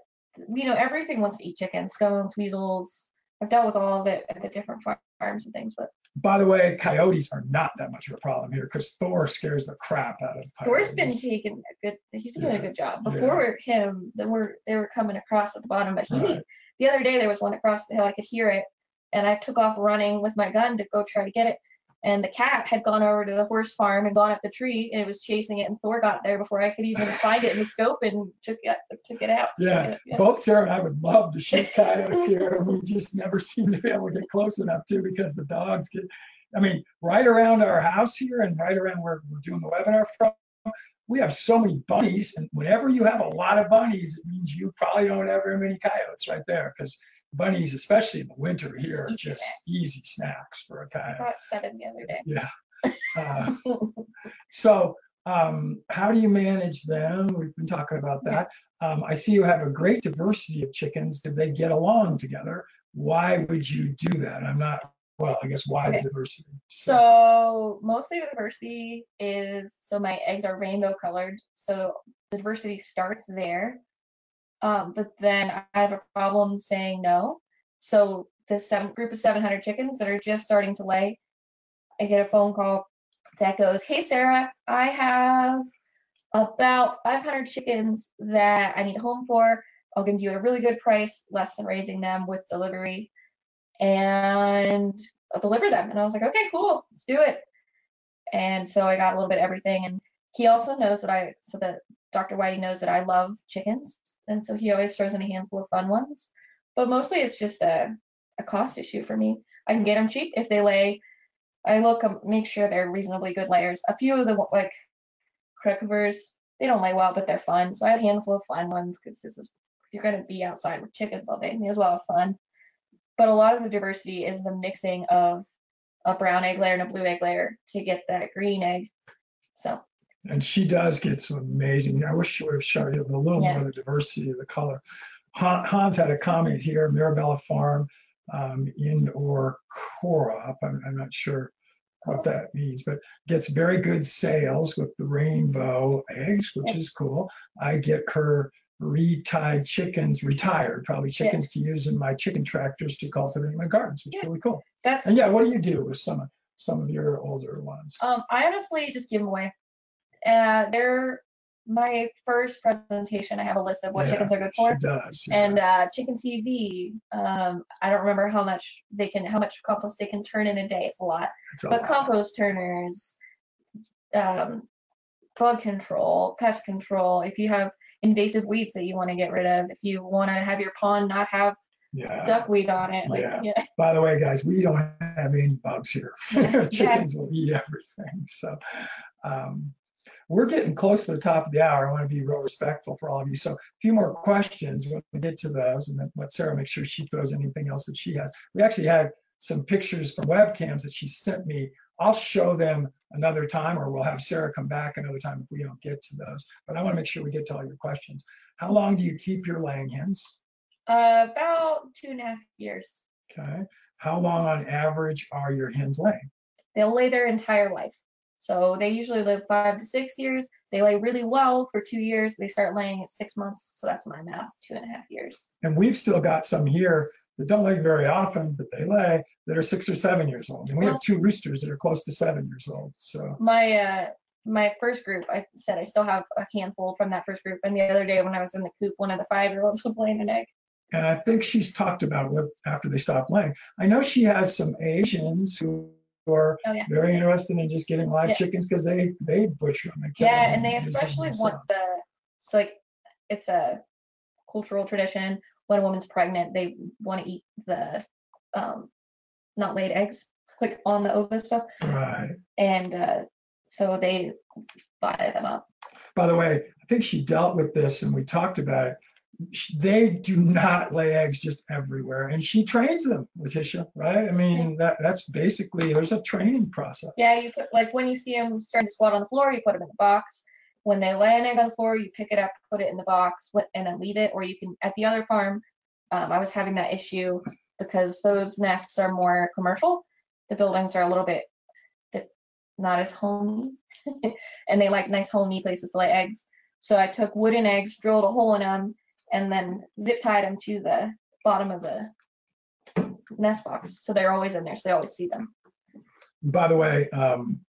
you know, everything wants to eat chicken, scones, weasels. I've dealt with all of it at the different farms and things, but By the way, coyotes are not that much of a problem here because Thor scares the crap out of coyotes. Thor's been taking a good. He's been doing a good job. yeah. Before him, they were they were coming across at the bottom, but he Right. the other day there was one across the hill. I could hear it, and I took off running with my gun to go try to get it. And the cat had gone over to the horse farm and gone up the tree, and it was chasing it. And Thor got there before I could even find it in the scope and took it took it out. Yeah, Yeah. both Sara and I would love to shoot coyotes here, and we just never seem to be able to get close enough to because the dogs get. I mean, right around our house here and right around where we're doing the webinar from, we have so many bunnies, and whenever you have a lot of bunnies, it means you probably don't have very many coyotes right there because bunnies, especially in the winter here, are just easy snacks for a I coyote. got seven the other day. Yeah. Uh, (laughs) so, um, how do you manage them? We've been talking about that. Um, I see you have a great diversity of chickens. Do they get along together? Why would you do that? I'm not, well, I guess why Okay. the diversity? So mostly the diversity is so my eggs are rainbow colored. So the diversity starts there. Um, but then I have a problem saying no. So this seven, group of 700 chickens that are just starting to lay, I get a phone call that goes, "Hey Sara, I have about 500 chickens that I need home for. I'll give you a really good price, less than raising them with delivery, and I'll deliver them." And I was like, "Okay, cool, let's do it." And so I got a little bit of everything, and he also knows that I, so that Dr. Whiting knows that I love chickens, and so he always throws in a handful of fun ones. But mostly it's just a, a cost issue for me. I can get them cheap if they lay. I look, make sure they're reasonably good layers. A few of the like cricketers, they don't lay well, but they're fun. So I have a handful of fun ones because this is you're gonna be outside with chickens all day, may as well have fun. But a lot of the diversity is the mixing of a brown egg layer and a blue egg layer to get that green egg. So And she does get some amazing, I wish she would have shown you a little Yeah. more of the diversity of the color. Hans had a comment here, Mirabella Farm um, in or Cora, I'm, I'm not sure what that means, but gets very good sales with the rainbow eggs, which Yeah. is cool. I get her reed-tied chickens, retired, probably Yeah. chickens to use in my chicken tractors to cultivate my gardens, which is really cool. That's And yeah, what do you do with some of some of your older ones? um I honestly just give them away. Uh they're my first presentation I have a list of what Yeah, chickens are good for. She does. yeah. And uh chicken TV, um I don't remember how much they can how much compost they can turn in a day. It's a lot. It's a but lot. compost turners, um, bug control, pest control. If you have invasive weeds that you want to get rid of, if you want to have your pond not have yeah. duckweed on it, like Yeah. yeah, By the way, guys, we don't have any bugs here. (laughs) Yeah. Chickens will eat everything. So um, we're getting close to the top of the hour. I want to be real respectful for all of you. So a few more questions when we get to those, and then let Sara make sure she throws anything else that she has. We actually had some pictures from webcams that she sent me. I'll show them another time, or we'll have Sara come back another time if we don't get to those. But I want to make sure we get to all your questions. How long do you keep your laying hens? uh, about two and a half years. Okay. How long on average are your hens laying? They'll lay their entire life. So they usually live five to six years. They lay really well for two years. They start laying at six months. So that's my math, two and a half years. And we've still got some here that don't lay very often, but they lay that are six or seven years old. And we have two roosters that are close to seven years old. So my uh my first group i said i still have a handful from that first group and the other day when i was in the coop one of the five year olds (laughs) was laying an egg and I think she's talked about what after they stop laying. I know she has some Asians who are Oh, yeah. very interested in just getting live Yeah. chickens because they they butcher them. Kill yeah them and they especially want the it's like it's a cultural tradition when a woman's pregnant they want to eat the um not laid eggs like on the ova stuff Right. and uh so they buy them up By the way, I think she dealt with this and we talked about it. They do not lay eggs just everywhere, and she trains them, Letitia. Right? I mean, that that's basically there's a training process. Yeah, you put like when you see them starting to squat on the floor, you put them in the box. When they lay an egg on the floor, you pick it up, put it in the box, and then leave it. Or you can at the other farm, um, I was having that issue because those nests are more commercial. The buildings are a little bit not as homey, (laughs) and they like nice homey places to lay eggs. So I took wooden eggs, drilled a hole in them, and then zip tied them to the bottom of the nest box. So they're always in there, so they always see them. By the way, um,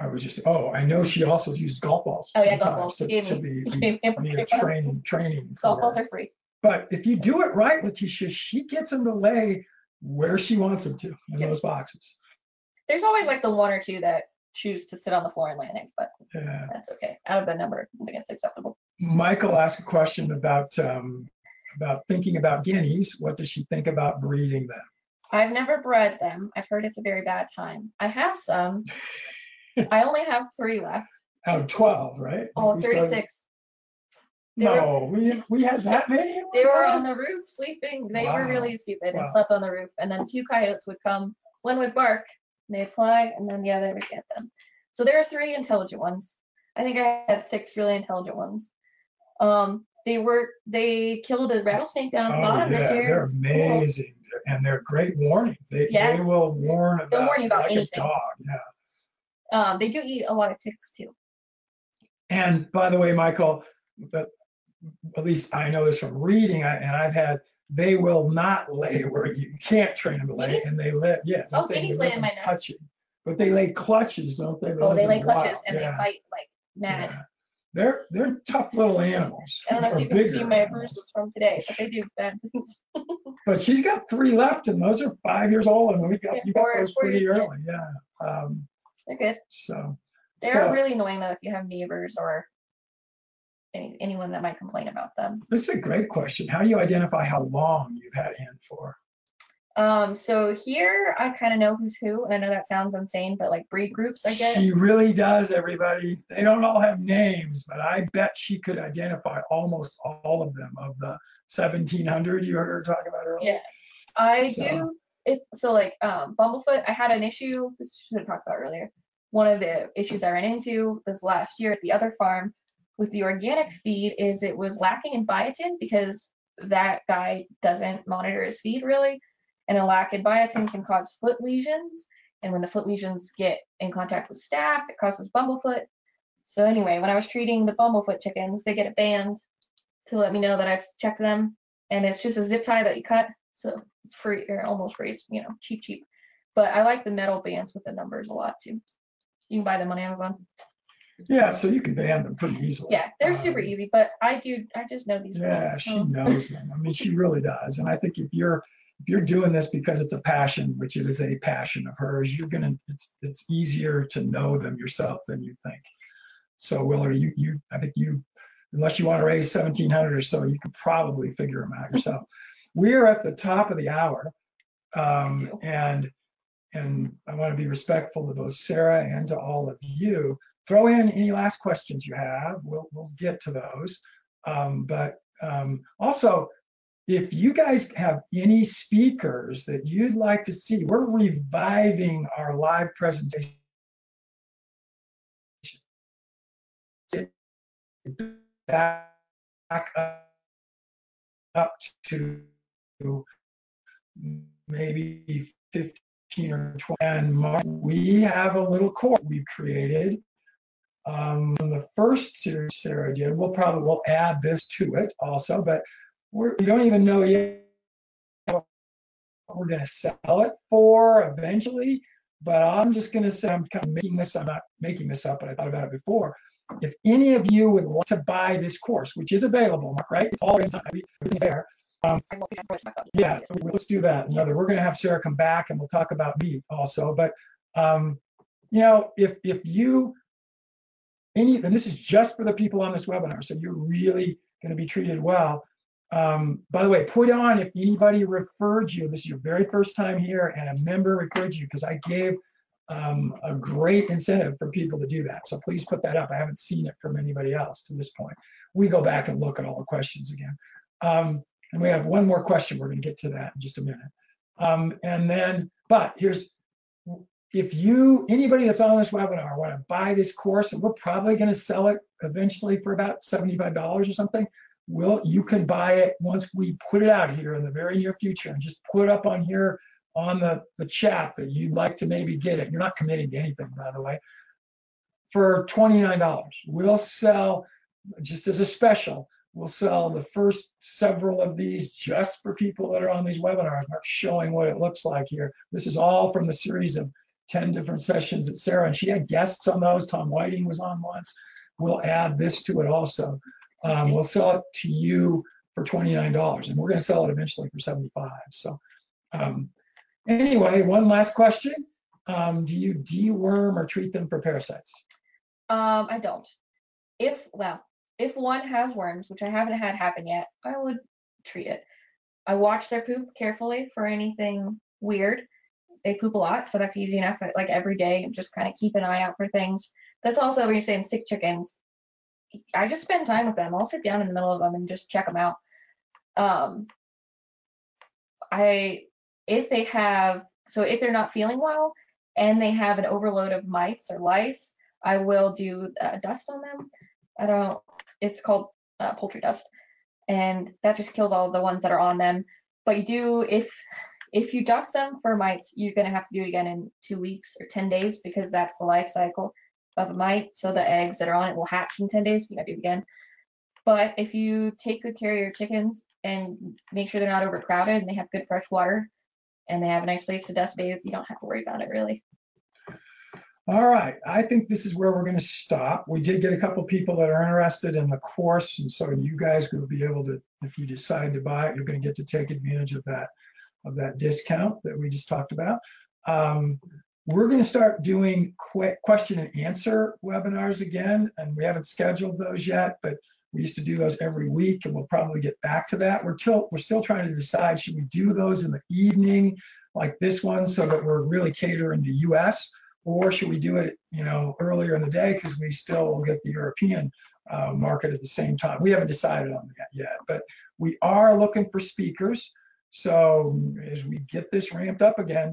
I was just oh, I know she also used golf balls. Oh yeah, golf balls. to, gave to me. be, (laughs) she be, gave me a be a free one. training training. Golf balls her. are free. But if you do it right, Letitia, she gets them to lay where she wants them to in Yeah. those boxes. There's always like the one or two that choose to sit on the floor an egg, but Yeah. that's okay. Out of the number, I think it's acceptable. Michael asked a question about um, about thinking about guineas. What does she think about breeding them? I've never bred them. I've heard it's a very bad time. I have some. I only have three left. Out of 12, right? Oh, We started- 36. Were- No, we, we had that many? They were on the roof sleeping. They Wow. were really stupid and slept on the roof. And then two coyotes would come. One would bark, and they'd fly, and then the other would get them. So there are three intelligent ones. I think I had six really intelligent ones. Um, they were they killed a rattlesnake down at the Oh, bottom yeah, this year. they're was cool. amazing. And they're great warning. They, Yeah. they will warn about, warn you about like anything. a dog. Yeah. Um, they do eat a lot of ticks too. And by the way, Michael, but at least I know this from reading, I, and I've had, they will not lay where you can't train them to lay, Guineas? and they let, yeah. Oh, they, guineas they lay in my nest. touch you. But they lay clutches, don't they? Oh, Those they lay clutches wild. and yeah. they fight like mad. yeah. They're they're tough little animals. I don't know if you can see my bruises from today, but they do bad things. (laughs) But she's got three left, and those are five years old, and we got Yeah, you got four- those four pretty early, yeah. Um, They're good. so They're so really annoying though if you have neighbors or any, anyone that might complain about them. this is a great question. How do you identify how long you've had hen for? Um, so here I kind of know who's who, and I know that sounds insane, but like breed groups, I guess. She really does, everybody. They don't all have names, but I bet she could identify almost all of them of the 1700 you heard her talk about earlier. Yeah. I So- do. If so, like um, Bumblefoot, I had an issue. This should have talked about earlier. One of the issues I ran into this last year at the other farm with the organic feed is it was lacking in biotin because that guy doesn't monitor his feed really, and a lack in biotin can cause foot lesions. And when the foot lesions get in contact with staph, it causes bumblefoot. So anyway, when I was treating the bumblefoot chickens, they get a band to let me know that I've checked them, and it's just a zip tie that you cut, so it's free or almost free. It's you know cheap, cheap. But I like the metal bands with the numbers a lot too. You can buy them on Amazon. Yeah, so you can ban them pretty easily. Yeah, they're super Um, easy, but I do I just know these Yeah, rules. she knows them. I mean, she really does. And I think if you're if you're doing this because it's a passion, which it is a passion of hers, you're gonna it's it's easier to know them yourself than you think. So Willard, you you I think you unless you want to raise 1700 or so, you could probably figure them out yourself. We're at the top of the hour. Um, and and I want to be respectful to both Sara and to all of you. Throw in any last questions you have. We'll we'll get to those. Um, but um, also, if you guys have any speakers that you'd like to see, we're reviving our live presentation. Back up, to maybe 15 or 20. And we have a little course we've created um, from the first series Sara did. We'll probably we'll add this to it also, but we're, we don't even know yet what we're going to sell it for eventually. But I'm just going to say I'm kind of making this. I'm not making this up, but I thought about it before. If any of you would want to buy this course, which is available, right? It's all there. Up. Yeah, let's do that. Another, we're going to have Sara come back and we'll talk about me also. But um, you know, if if you any, and this is just for the people on this webinar, so you're really going to be treated well. Um, by the way, put on if anybody referred you. This is your very first time here, and a member referred you because I gave um, a great incentive for people to do that. So please put that up. I haven't seen it from anybody else to this point. We go back and look at all the questions again. Um, and we have one more question. We're going to get to that in just a minute. Um, and then, but here's, if you, anybody that's on this webinar want to buy this course, and we're probably going to sell it eventually for about $75 or something, will you can buy it once we put it out here in the very near future and just put up on here on the, the chat that you'd like to maybe get it. You're not committing to anything, by the way, for $29. We'll sell, just as a special, we'll sell the first several of these just for people that are on these webinars, Mark showing what it looks like here. This is all from the series of 10 different sessions that Sara, and she had guests on those. Tom Whiting was on once. We'll add this to it also. Um, we'll sell it to you for $29 and we're going to sell it eventually for 75. So um, anyway, one last question. Um, do you deworm or treat them for parasites? Um, I don't. If well, if one has worms, which I haven't had happen yet, I would treat it. I watch their poop carefully for anything weird. They poop a lot, so that's easy enough. Like every day, just kind of keep an eye out for things. That's also when you're saying sick chickens. I just spend time with them. I'll sit down in the middle of them and just check them out. Um, I if they have so if they're not feeling well and they have an overload of mites or lice, I will do uh, dust on them. I don't. It's called uh, poultry dust, and that just kills all the ones that are on them. But you do if if you dust them for mites, you're gonna have to do it again in two weeks or ten days because that's the life cycle of a mite. So the eggs that are on it will hatch in ten days. You gotta do it again. But if you take good care of your chickens and make sure they're not overcrowded and they have good fresh water and they have a nice place to dust bathe, you don't have to worry about it really. All right, I think this is where we're going to stop. We did get a couple people that are interested in the course, and so you guys will be able to, if you decide to buy it, you're going to get to take advantage of that of that discount that we just talked about. Um, we're going to start doing quick question and answer webinars again, and we haven't scheduled those yet, but we used to do those every week, and we'll probably get back to that. We're still we're still trying to decide should we do those in the evening, like this one, so that we're really catering to U.S or should we do it, you know, earlier in the day because we still get the European uh, market at the same time? We haven't decided on that yet, but we are looking for speakers. So as we get this ramped up again,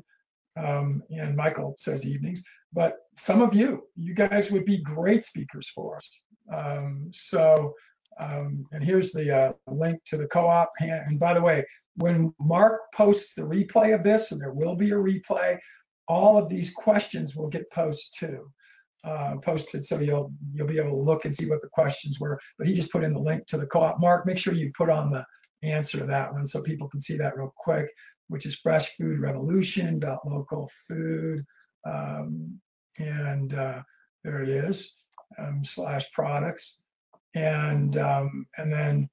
um, and Michael says evenings, but some of you, you guys would be great speakers for us. Um, so, um, and here's the uh, link to the co-op. And by the way, when Mark posts the replay of this, and there will be a replay, all of these questions will get posted too. uh, posted, so you'll you'll be able to look and see what the questions were. But he just put in the link to the co-op. Mark, make sure you put on the answer to that one so people can see that real quick, which is Fresh Food Revolution about local food, um, and uh, there it is um, slash products, and um, and then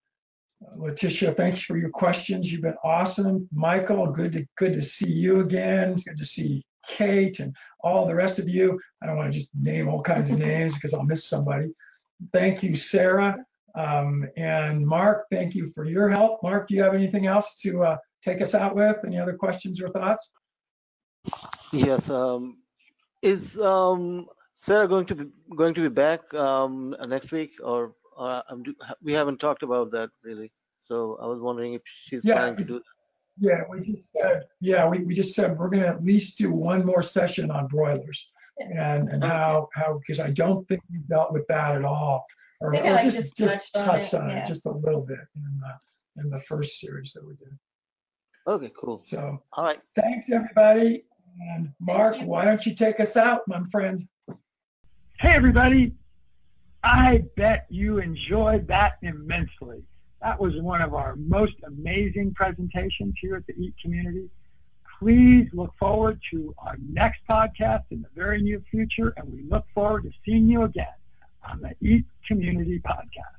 Letitia, thanks for your questions. You've been awesome. Michael, good to good to see you again. good to see Kate and all the rest of you. I don't want to just name all kinds of (laughs) names because I'll miss somebody. Thank you, Sara. Um, and Mark, thank you for your help. Mark, do you have anything else to uh, take us out with? Any other questions or thoughts? Yes. Um, is um, Sara going to be going to be back um, next week, or uh, we haven't talked about that really. So I was wondering if she's yeah, planning to do that. Yeah, we just said, yeah, we, we just said we're going to at least do one more session on broilers and, and how, how, because I don't think we dealt with that at all. Or, or like just, just, touched, on, on it, yeah. just a little bit in the, in the first series that we did. Okay, cool. So, all right. Thanks, everybody. And Mark, why don't you take us out, my friend? Hey, everybody. I bet you enjoyed that immensely. That was one of our most amazing presentations here at the EAT community. Please look forward to our next podcast in the very near future, and we look forward to seeing you again on the Eat Community Podcast.